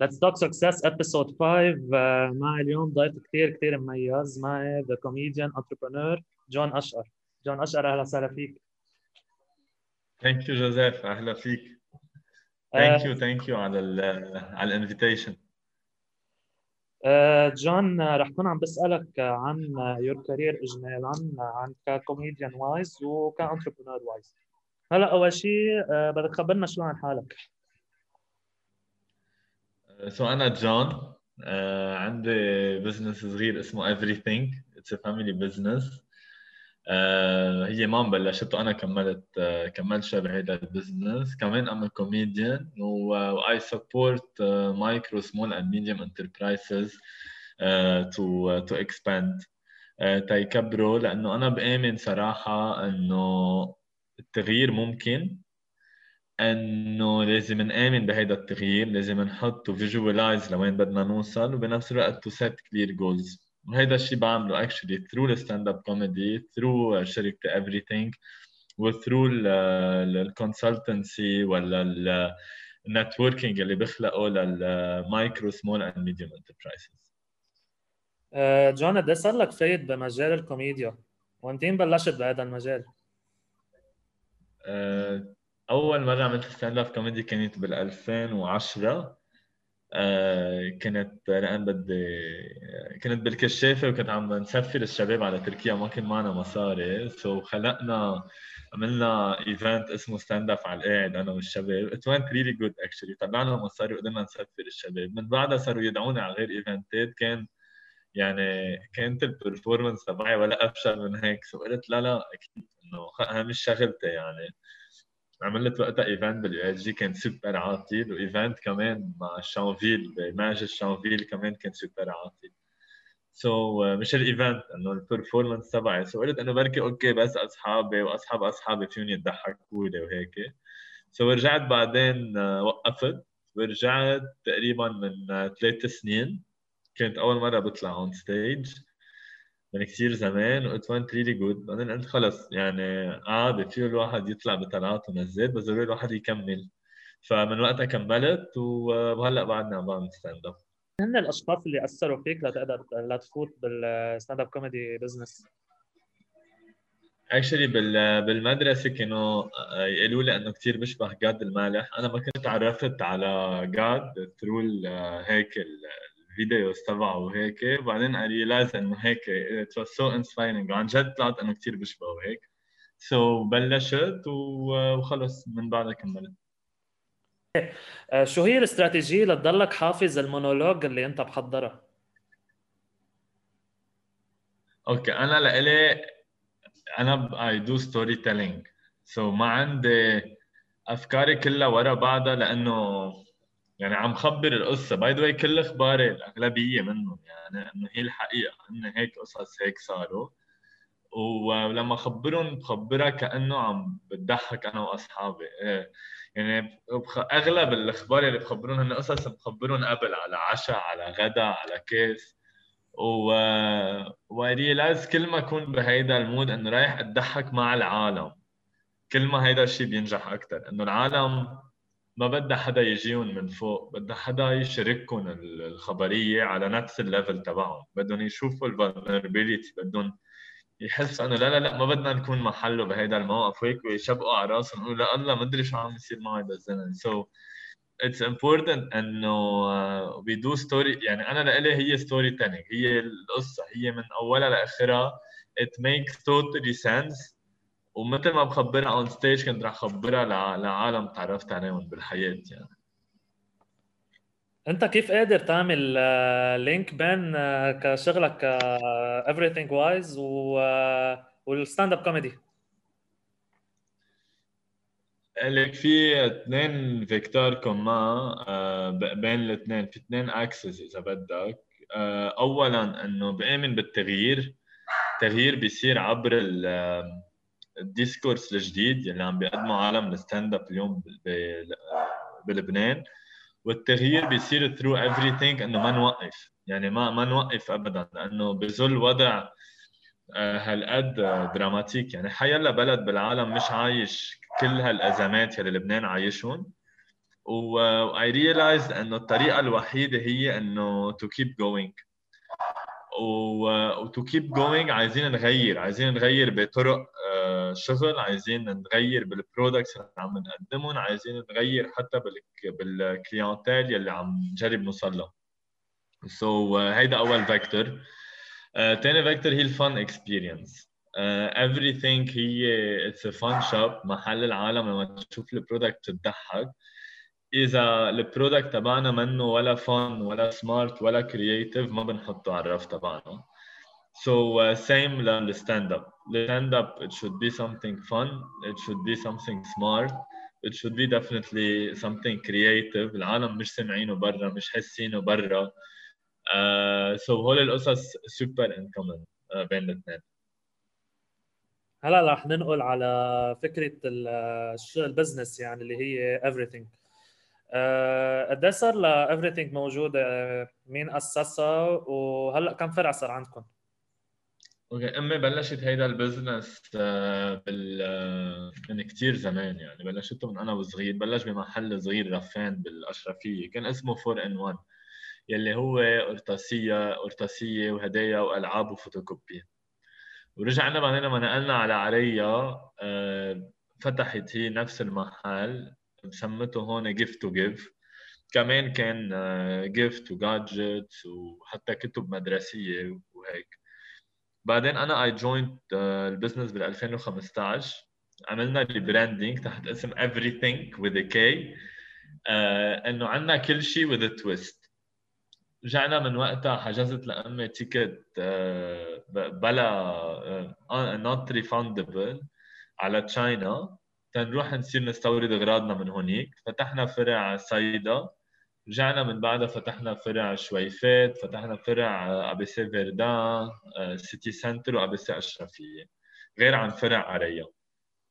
Let's Talk Success episode 5 uh, معي اليوم ضيف كثير كثير مميز معي the comedian entrepreneur جون اشقر جون اشقر أهلا وسهلا فيك. thank you جوزيف أهلا فيك. thank you thank you على ال على ال invitation جون رح كون عم بسألك عن your career اجمالا عن ك comedian wise وك entrepreneur wise هلأ أول شيء بدك تخبرنا شو عن حالك؟ so أنا جون uh, عندي business صغير اسمه everything. it's family business هي ماما بلشت وأنا كملت uh, كملت بهذا ال business كمان I'm comedian و I support micro small and medium enterprises to to expand تيكبروا لأنه أنا بآمن صراحة إنه التغيير ممكن. أنه لازم نآمن بهيدا التغيير لازم نحط و visualize لوين بدنا نوصل وبنفس الوقت to set clear goals وهيدا الشيء بعمله actually through ال stand up comedy through شركة everything و through ال consultancy ولا ال networking اللي بيخلقوا لل micro small and medium enterprises جون قد صار لك فايت بمجال الكوميديا. وأيمتين بلشت بهذا المجال؟ uh, أول مرة عملت stand up comedy كانت بال 2010 آه كنت لأن بدي كنت بالكشافة وكنت عم نسفر الشباب على تركيا ما كان معنا مصاري. so so خلقنا عملنا event اسمه stand up على القاعد أنا والشباب. it went really good actually طلعنا مصاري وقدرنا نسفر الشباب. من بعدها صاروا يدعوني على غير event ات كان يعني كانت ال performance تبعي ولا أفشل من هيك. so قلت لا لا أكيد إنه مش شغلتي يعني. عملت وقتها event بال USJ كان سوبر عاطل و event كمان مع شانفيل بماجد شانفيل كمان كان سوبر عاطل so so, مش ال event انه ال performance تبعي so قلت انه بركي okay بس اصحابي واصحاب اصحابي فيهم يضحكوا لي وهيك so so, رجعت بعدين وقفت ورجعت تقريبا من ثلاث سنين. كانت أول مرة بطلع on stage من كثير زمان و it went really good. بعدين قلت خلص يعني عادي فيه الواحد يطلع بطلعات ونزلات بس ضروري الواحد يكمل. فمن وقتها كملت وهلأ بعدنا عم بعمل stand up هن الأشخاص اللي أثروا فيك لتقدر لتفوت بال stand up comedy business actually بالمدرسة كانوا يقولوا لي إنه كثير بشبه جاد المالح. أنا ما كنت تعرفت على جاد through هيك ال videos تبعه وهيك وبعدين I realized انه هيك it was so inspiring. عن جد طلعت انه كثير بشبهه هيك so so بلشت وخلص من بعدها كملت. آه، شو هي الاستراتيجية لتضلك حافظ المونولوج اللي أنت محضرها؟ okay أنا لإلي أنا I do storytelling so ما عندي أفكاري كلها ورا بعضها لأنه يعني عم خبر القصة. by the way كل اخباري الأغلبية منهم يعني إنه هي الحقيقة ان هيك قصص هيك صاروا. ولما خبرهم بخبرها كأنه عم بتضحك أنا وأصحابي. إيه. يعني أغلب الأخبار اللي بخبرون هن قصص بخبرهم قبل على عشاء على غدا على كاس. و و realize كل ما أكون بهيدا ال mood إنه رايح أتضحك مع العالم. كل ما هيدا الشيء بينجح أكثر إنه العالم ما بدها حدا يجيهم من فوق بدها حدا يشاركهم الخبرية على نفس ال level تبعهم. بدهم يشوفوا ال vulnerability بدهم يحسوا إنه لا لا لا ما بدنا نكون محله بهيدا الموقف وهيك ويشبقوا على راسهم يقولوا لا الله ما أدري شو عم يصير معي بالزمن. so it's important إنه we do story يعني أنا لإلي هي storytelling هي القصة هي من أولها لآخرها. it makes totally sense ومثل ما بخبرها on stage كنت رح خبرها لعالم تعرفت عليهم بالحياة يعني. أنت كيف قادر تعمل link بين كشغلك ك everything wise وال stand-up comedy لك في اثنين facteurs communs بين الاثنين. في اثنين axes إذا بدك. اولا إنه بآمن بالتغيير. التغيير بيصير عبر ال discourse الجديد اللي عم بيقدمه عالم ال stand-up اليوم بلبنان والتغيير بيصير through everything إنه ما نوقف يعني ما ما نوقف ابدا لأنه بظل وضع آه، هالقد dramatic. يعني حيلا بلد بالعالم مش عايش كل هالأزمات يلي لبنان عايشهم. و I realized إنه الطريقة الوحيدة هي إنه to keep going. و to keep going عايزين نغير عايزين نغير بطرق آه، شغل عايزين نغير بال products اللي عم نقدمهم عايزين نغير حتى بال clientèle يلي عم نجرب نوصل له so so, uh, هيدا أول facteur ثاني facteur هي ال fun experience everything هي it's fun shop محل العالم لما تشوف ال product بتضحك إذا ال product تبعنا منه ولا fun ولا smart ولا creative ما بنحطه على الرف تبعنا. So uh, same لل stand-up ال stand-up it should be something fun. It should be something smart. It should be definitely something creative. العالم مش سامعينه برا مش حاسينه برا. Uh, so هول القصص super in common بين الاثنين. هلا رح ننقل على فكرة ال business يعني اللي هي everything. قد إيه صار ل موجوده مين أسسها؟ وهلأ كم فرع صار عندكم؟ okay امي بلشت هيدا ال business آه، بال آه، من كثير زمان يعني. بلشته من أنا وصغير بلش بمحل صغير رفان بالأشرفية كان اسمه 4 in 1 يلي هو قرطاسيه قرطاسيه وهدايا وألعاب وفوتوكوبي. ورجعنا بعدين لما نقلنا على عريا فتحت هي نفس المحل. سمته هون Gift to Give كمان كان gift و gadgets وحتى كتب مدرسية وهيك. بعدين أنا I joined ال business بال 2015 عملنا rebranding تحت اسم everything with a K. uh, إنه عندنا كل شيء with a twist. رجعنا من وقتها حجزت لأمي ticket uh, بلا uh, not refundable على تشاينا تنروح نصير نستورد أغراضنا من هونيك. فتحنا فرع صيدا. رجعنا من بعدها فتحنا فرع شويفات فتحنا فرع ABC فيردان City Centre و ABC أشرفية غير عن فرع عريا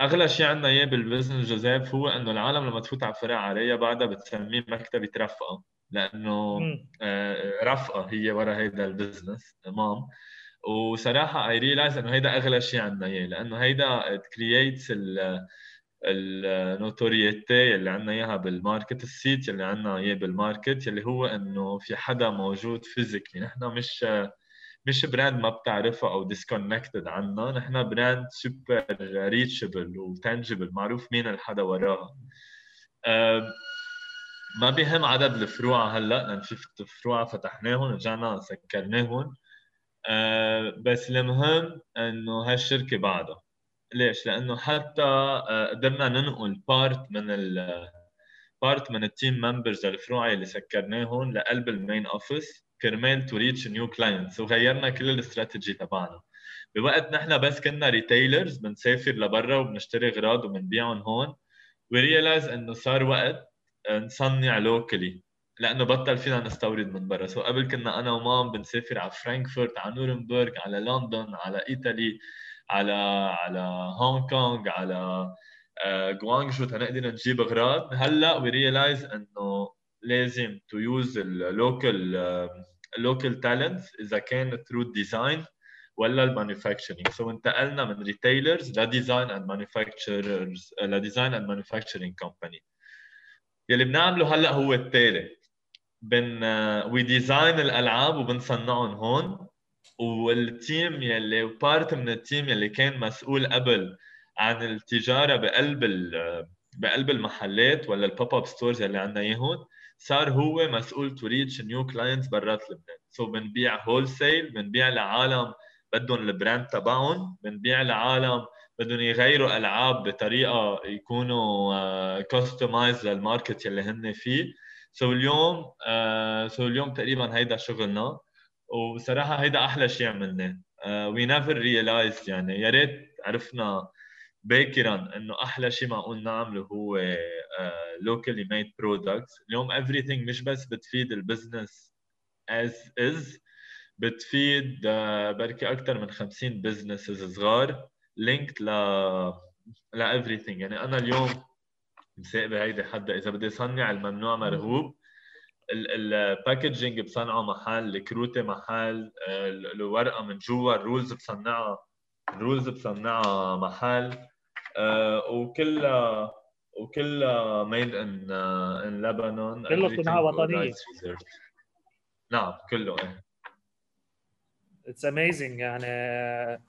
أغلى شيء عندنا إياه بال business جوزيف هو إنه العالم لما تفوت على فرع عريا بعدها بتسميه مكتبه رفقة لأنه آه، رفقة هي ورا هيدا البزنس. mom وصراحة I realize إنه هيدا أغلى شيء عندنا إياه لأنه هيدا creates ال notoriety اللي عندنا إياها بال market الصيت اللي عندنا إياه بال market اللي هو إنه في حدا موجود physically. نحن مش مش brand ما بتعرفها أو disconnected عنا نحن brand super reachable و tangible معروف مين الحدا وراها ما بيهم عدد الفروع هلأ لأن في فروع فتحناهم رجعنا سكرناهم. بس المهم إنه هالشركة بعدها ليش؟ لأنه حتى آه، قدرنا ننقل part من ال part من ال team members الفروع اللي سكرناهم لقلب ال main office كرمال to reach new clients وغيرنا كل الاستراتيجي تبعنا. بوقت نحن بس كنا retailers بنسافر لبرا وبنشتري اغراض وبنبيعهم هون و realize إنه صار وقت نصنع locally لأنه بطل فينا نستورد من برا. so قبل كنا أنا و mom بنسافر على فرانكفورت على نورنبرغ على لندن على إيطالي. على على هونغ كونغ على جوانجو تنقدر نجيب اغراض هلأ we realize إنه لازم to use ال local ال local talents إذا كان through ال design ولا ال manufacturing so انتقلنا من retailers ل design and manufacturers ل design and manufacturing company يلي بنعمله هلأ هو التالي. بن we design الألعاب وبنصنعهم هون. وال team يلي part من ال team يلي كان مسؤول قبل عن التجارة بقلب بقلب المحلات ولا ال pop-up stores اللي عندنا اياهم صار هو مسؤول to reach new clients برات لبنان. so so بنبيع هول سيل بنبيع لعالم بدهم ال brand تبعهم بنبيع لعالم بدهم يغيروا ألعاب بطريقة يكونوا customized لل market يلي هن فيه. so so اليوم so uh, so اليوم تقريبا هيدا شغلنا. وصراحة هيدا أحلى شيء عملناه. we never realize يعني. يا ريت عرفنا باكرا إنه أحلى شيء معقول نعمله هو locally made products اليوم everything مش بس بتفيد ال business is is بتفيد uh, بركي أكثر من 50 بزنسز صغار لينكد ل ل everything. يعني أنا اليوم مساقبه هيدي حدا إذا بدي صنع الممنوع مرغوب الباكجينج بصنعه محل الكروتة محل الورقة من جوا الرولز بصنعها الرولز بصنعها محل وكلها وكلها ميد ان ان لبنان كله صناعة وطنية. نعم كله إيه. اتس اميزنج يعني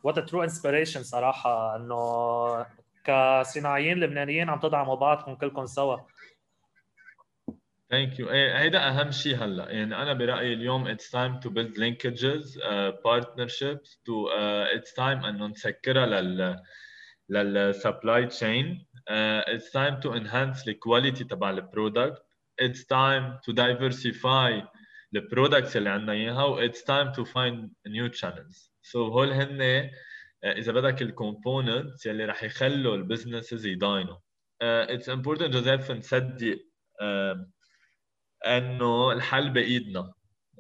what true inspiration صراحة إنه كصناعيين لبنانيين عم تدعموا بعضكم كلكم سوا. thank you إيه هيدا أهم شيء هلا. يعني أنا برأيي اليوم it's time to build linkages partnerships to it's time انه نسكرها لل لل supply chain it's time to enhance ال quality تبع ال product it's time to diversify ال products اللي عندنا إياها و it's time to find new channels. so هول هن آه، إذا بدك ال components يلي رح يخلوا ال businesses يضاينوا. it's important جوزيف نصدق إنه الحل بإيدنا.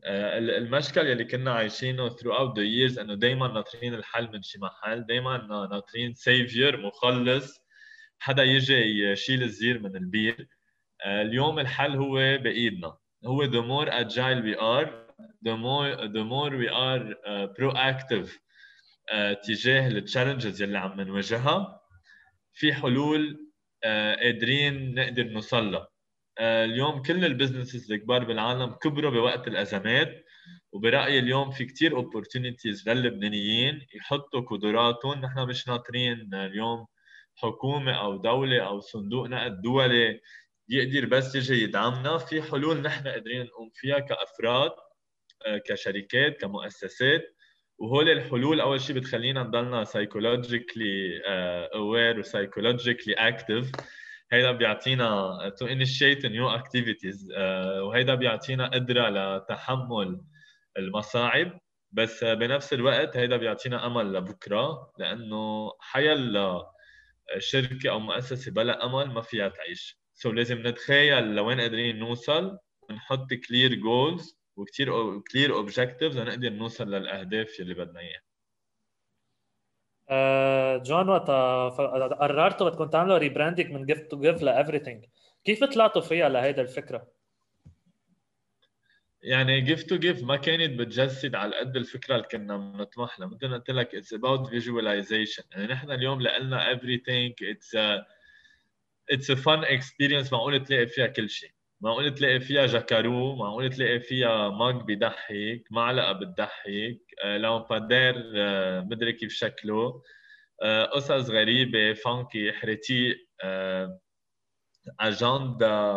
آه، المشكل يلي كنا عايشينه throughout the years إنه دائما ناطرين الحل من شي محل دائما ناطرين savior مخلص حدا يجي يشيل الزير من البير. آه، اليوم الحل هو بإيدنا. هو the more agile we are the more the more we are uh, proactive uh, تجاه ال challenges اللي عم نواجهها. في حلول uh, قادرين نقدر نوصل لها. اليوم كل ال businesses الكبار بالعالم كبروا بوقت الأزمات وبرأيي اليوم في كثير opportunities للبنانيين يحطوا قدراتهم. نحن مش ناطرين اليوم حكومة أو دولة أو صندوق نقد دولي يقدر بس يجي يدعمنا. في حلول نحن قادرين نقوم فيها كأفراد آه، كشركات كمؤسسات. وهول الحلول أول شيء بتخلينا نضلنا psychologically aware و psychologically active هيدا بيعطينا to initiate new activities وهيدا بيعطينا قدرة لتحمل المصاعب بس بنفس الوقت هيدا بيعطينا أمل لبكرة لأنه حيلا شركه أو مؤسسة بلا أمل ما فيها تعيش. so so لازم نتخيل لوين قادرين نوصل ونحط clear goals وكثير clear objectives لنقدر نوصل للأهداف اللي بدنا إياها. آه، جون وقت قررتوا بدكم تعملوا rebranding من Gift to Give ل Everything كيف طلعتوا فيها لهيدا الفكرة؟ يعني Gift to Give ما كانت بتجسد على قد الفكرة اللي كنا بنطمح لها. مثل ما قلت لك it's about visualization يعني نحن اليوم لنا everything it's اتس ا فن اكسبيرينس معقول تلاقي فيها كل شيء. معقول تلاقي فيها جاكارو معقول تلاقي فيها ماج بيضحك معلقه بتضحك. آه، لامبادير آه، مدري كيف شكله. آه، قصص غريبة فانكي حريتيق أجندا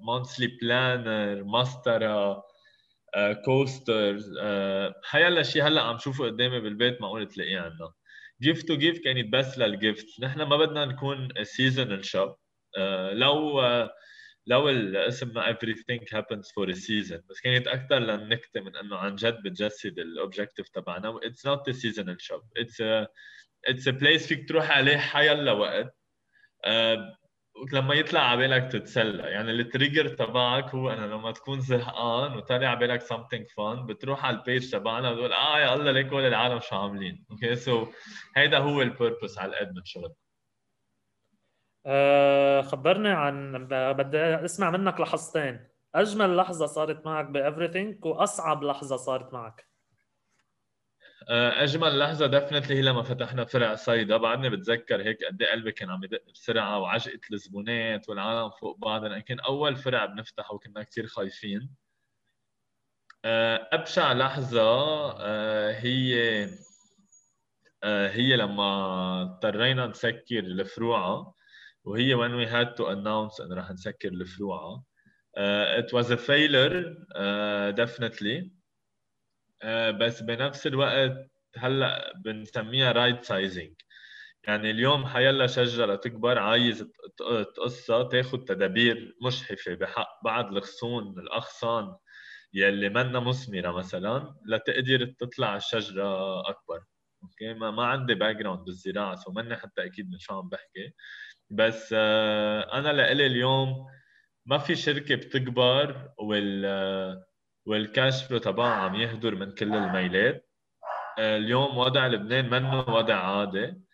مونثلي بلانر مسطره كوستر حيلا شيء هلا عم شوفه قدامي بالبيت معقول تلاقيه عندنا Gift to Give كانت بس لل gift نحن ما بدنا نكون seasonal shop لو لو اسمنا everything happens for a season بس كانت أكثر للنكتة من إنه عن جد بتجسد ال objective تبعنا. It's not a seasonal shop. It's a it's a place فيك تروح عليه حيلا وقت uh, لما يطلع على بالك تتسلى. يعني ال trigger تبعك هو أنا لما تكون زهقان وطالع على بالك something fun بتروح على ال page تبعنا وتقول آه يا الله ليك كل العالم شو عاملين؟ okay so هيدا هو ال purpose على قد من شغل أه خبرني عن بدي اسمع منك لحظتين. أجمل لحظة صارت معك ب Everything وأصعب لحظة صارت معك؟ آه، أجمل لحظة definitely هي لما فتحنا فرع صيدا بعدني بتذكر هيك قد إيه قلبي كان عم يدق بسرعة وعجقة الزبونات والعالم فوق بعض لكن أول فرع بنفتحه وكنا كثير خايفين. آه، أبشع لحظة آه، هي هي لما اضطرينا نسكر الفروعة. وهي when we had to announce انه رح نسكر الفروعة. It was a failure uh, definitely. آه، بس بنفس الوقت هلأ بنسميها right sizing يعني اليوم حيلا شجرة تكبر عايز تقصها تاخذ تدابير مشحفه بحق بعض الغصون الأغصان يلي منا مثمرة مثلا لتقدر تطلع الشجرة أكبر. okay ما, ما عندي background بالزراعة so ماني حتى أكيد من شو عم بحكي. بس آه، أنا لإلي اليوم ما في شركة بتكبر وال وال cash flow تبعها عم يهدر من كل الميلات. آه، اليوم وضع لبنان منه وضع عادي.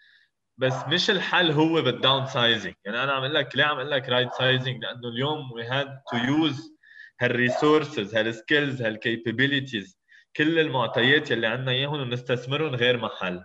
بس مش الحل هو بال downsizing يعني أنا عم أقول لك ليه عم أقول لك right-sizing لأنه اليوم we have to use هال resources هال skills هال capabilities كل المعطيات يلي عندنا إياهم ونستثمرهم غير محل.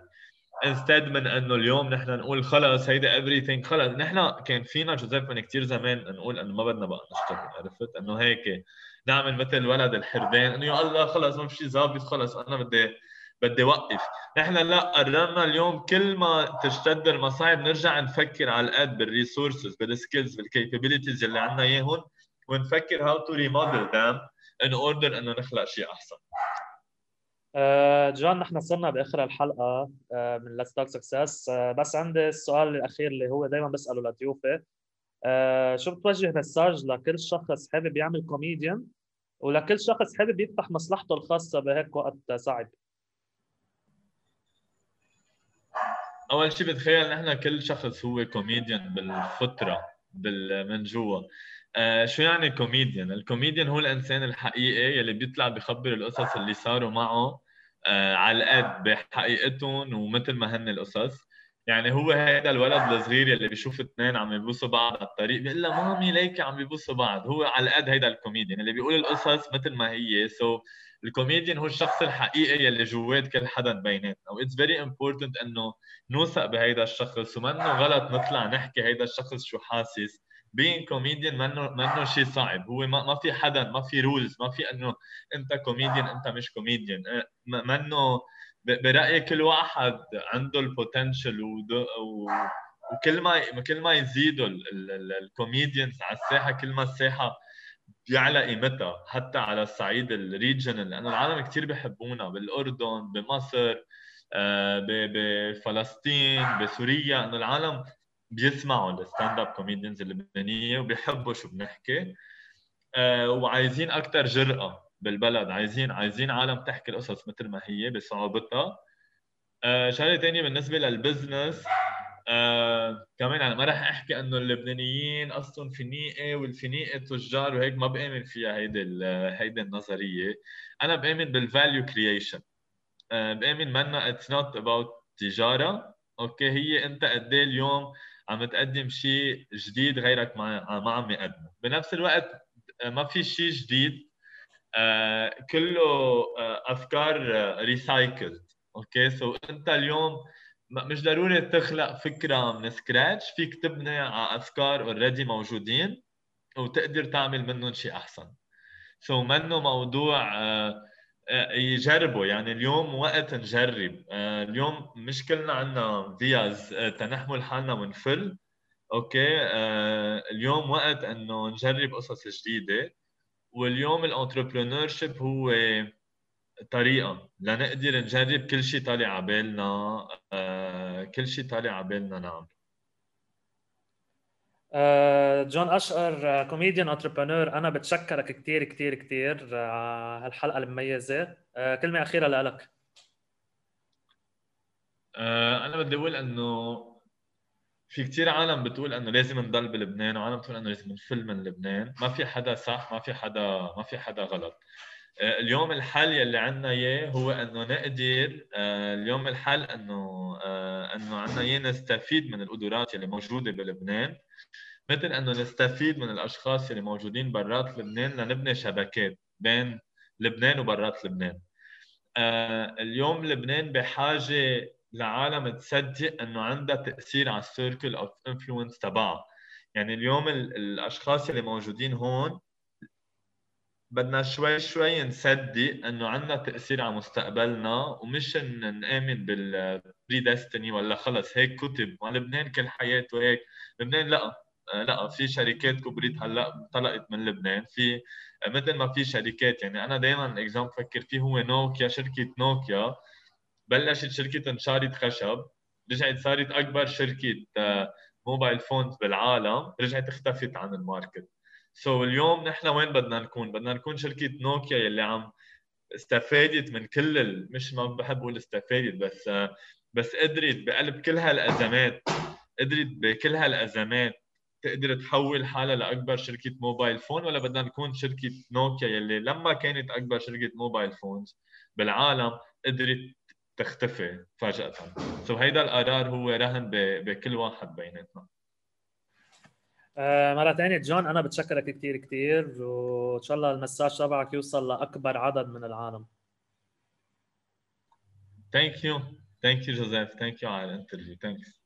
instead من إنه اليوم نحن نقول خلص هيدا everything خلص. نحن كان فينا جوزيف من كثير زمان نقول إنه ما بدنا بقى نشتغل عرفت؟ إنه هيك نعمل مثل ولد الحردان إنه يا الله خلص ما في شيء ظابط خلص أنا بدي بدي وقف. نحن لا قررنا اليوم كل ما تشتد المصاعب نرجع نفكر على القد بال resources بال skills بال capabilities اللي عندنا إياهم ونفكر how to remodel them in order إنه نخلق شيء أحسن. آه، جون نحن صرنا بآخر الحلقة آه، من Let's Talk Success بس عندي السؤال الأخير اللي هو دائما بسأله لضيوفي. آه، شو بتوجه message لكل شخص حابب يعمل كوميديان ولكل شخص حابب يفتح مصلحته الخاصة بهيك وقت صعب. أول شيء بتخيل نحن كل شخص هو كوميديان بالفطرة من جوا. آه شو يعني comedian؟ ال comedian هو الإنسان الحقيقي يلي بيطلع بخبر القصص اللي صاروا معه. على القد بحقيقتهم ومثل ما هن القصص. يعني هو هذا الولد الصغير يلي بيشوف اثنين عم يبوسوا بعض على الطريق بيقول له mommy ليكي عم يبوسوا بعض. هو على القد هيدا الكوميديان اللي بيقول القصص مثل ما هي. so الكوميديان هو الشخص الحقيقي يلي جوات كل حدا بيناتنا. و it's very important إنه نوثق بهيدا الشخص. ومنه غلط نطلع نحكي هيدا الشخص شو حاسس. بين كوميديان منه منه شيء صعب. هو ما, ما في حدا ما في rules ما في إنه أنت كوميديان أنت مش كوميديان أه، منه برايي كل واحد عنده ال potential وكل ما كل ما يزيدوا ال comedians على الساحة كل ما الساحة بيعلى قيمتها. حتى على الصعيد ال regional لأنه العالم كثير بحبونا بالأردن بمصر آه، بفلسطين بسوريا. إنه العالم بيسمعوا ال stand-up comedians اللبنانيه وبيحبوا شو بنحكي. آه، وعايزين أكثر جرأة بالبلد. عايزين عايزين عالم تحكي القصص مثل ما هي بصعوبتها. آه، شغلة ثانية بالنسبة لل business آه كمان أنا ما راح أحكي إنه اللبنانيين أصلا فينيقيي والفينيقيي تجار وهيك ما بآمن فيها هيدي هيدي النظرية. أنا بآمن بال value creation آه بآمن منا it's not about تجارة. okay هي أنت قد إيه اليوم عم تقدم شيء جديد غيرك ما ما عم يقدمه. بنفس الوقت آه، ما في شيء جديد. آه كله آه أفكار recycled okay؟ so أنت اليوم مش ضروري تخلق فكرة من scratch فيك تبني على أفكار already موجودين وتقدر تعمل منهم شيء أحسن. so منه موضوع يجربوا. يعني اليوم وقت نجرب. آه، اليوم مش كلنا عندنا فياز تنحمل حالنا ونفل okay؟ اليوم وقت إنه نجرب قصص جديدة. واليوم ال entrepreneurship هو طريقة لنقدر نجرب كل شيء طالع على بالنا آه، كل شيء طالع على بالنا نعم. جون أشقر comedian entrepreneur أنا بتشكرك كثير كثير كثير على هالحلقه المميزة. آه، كلمة أخيرة لك آه، أنا بدي أقول إنه في كثير عالم بتقول إنه لازم نضل بلبنان وعالم بتقول إنه لازم نفل من لبنان. ما في حدا صح ما في حدا ما في حدا غلط. آه، اليوم الحل يلي عندنا إياه هو إنه نقدر آه، اليوم الحل إنه آه، إنه عندنا إياه نستفيد من القدرات يلي موجودة بلبنان. مثل إنه نستفيد من الأشخاص يلي موجودين برات لبنان لنبني شبكات بين لبنان وبرات لبنان. اليوم لبنان بحاجة لعالم تصدق إنه عندها تأثير على ال circle of influence تبعها. يعني اليوم الأشخاص اللي موجودين هون بدنا شوي شوي نصدق إنه عندنا تأثير على مستقبلنا ومش نآمن بال predestiny ولا خلص هيك كتب. ما لبنان كل حياته هيك. لبنان لا لا في شركات كبيرة هلأ طلقت من لبنان. في مثل ما في شركات يعني أنا دائما الاكزام بفكر فيه هو نوكيا شركة نوكيا. بلشت شركة نشارة خشب رجعت صارت أكبر شركة mobile phones بالعالم رجعت اختفت عن ال market. so, اليوم نحن وين بدنا نكون؟ بدنا نكون شركة نوكيا يلي عم استفادت من كل ال... مش ما بحب أقول استفادت بس بس قدرت بقلب كل هالأزمات قدرت بكل هالأزمات تقدر تحول حالها لأكبر شركة mobile phone ولا بدنا نكون شركة نوكيا يلي لما كانت أكبر شركة mobile phones بالعالم قدرت تختفي فجاه so هيدا القرار هو رهن بكل واحد بيناتنا مرة ثانية جون أنا بتشكرك كثير كثير وإن شاء الله ال message تبعك يوصل لأكبر عدد من العالم. thank you thank you جوزيف. thank you على ال interview. thanks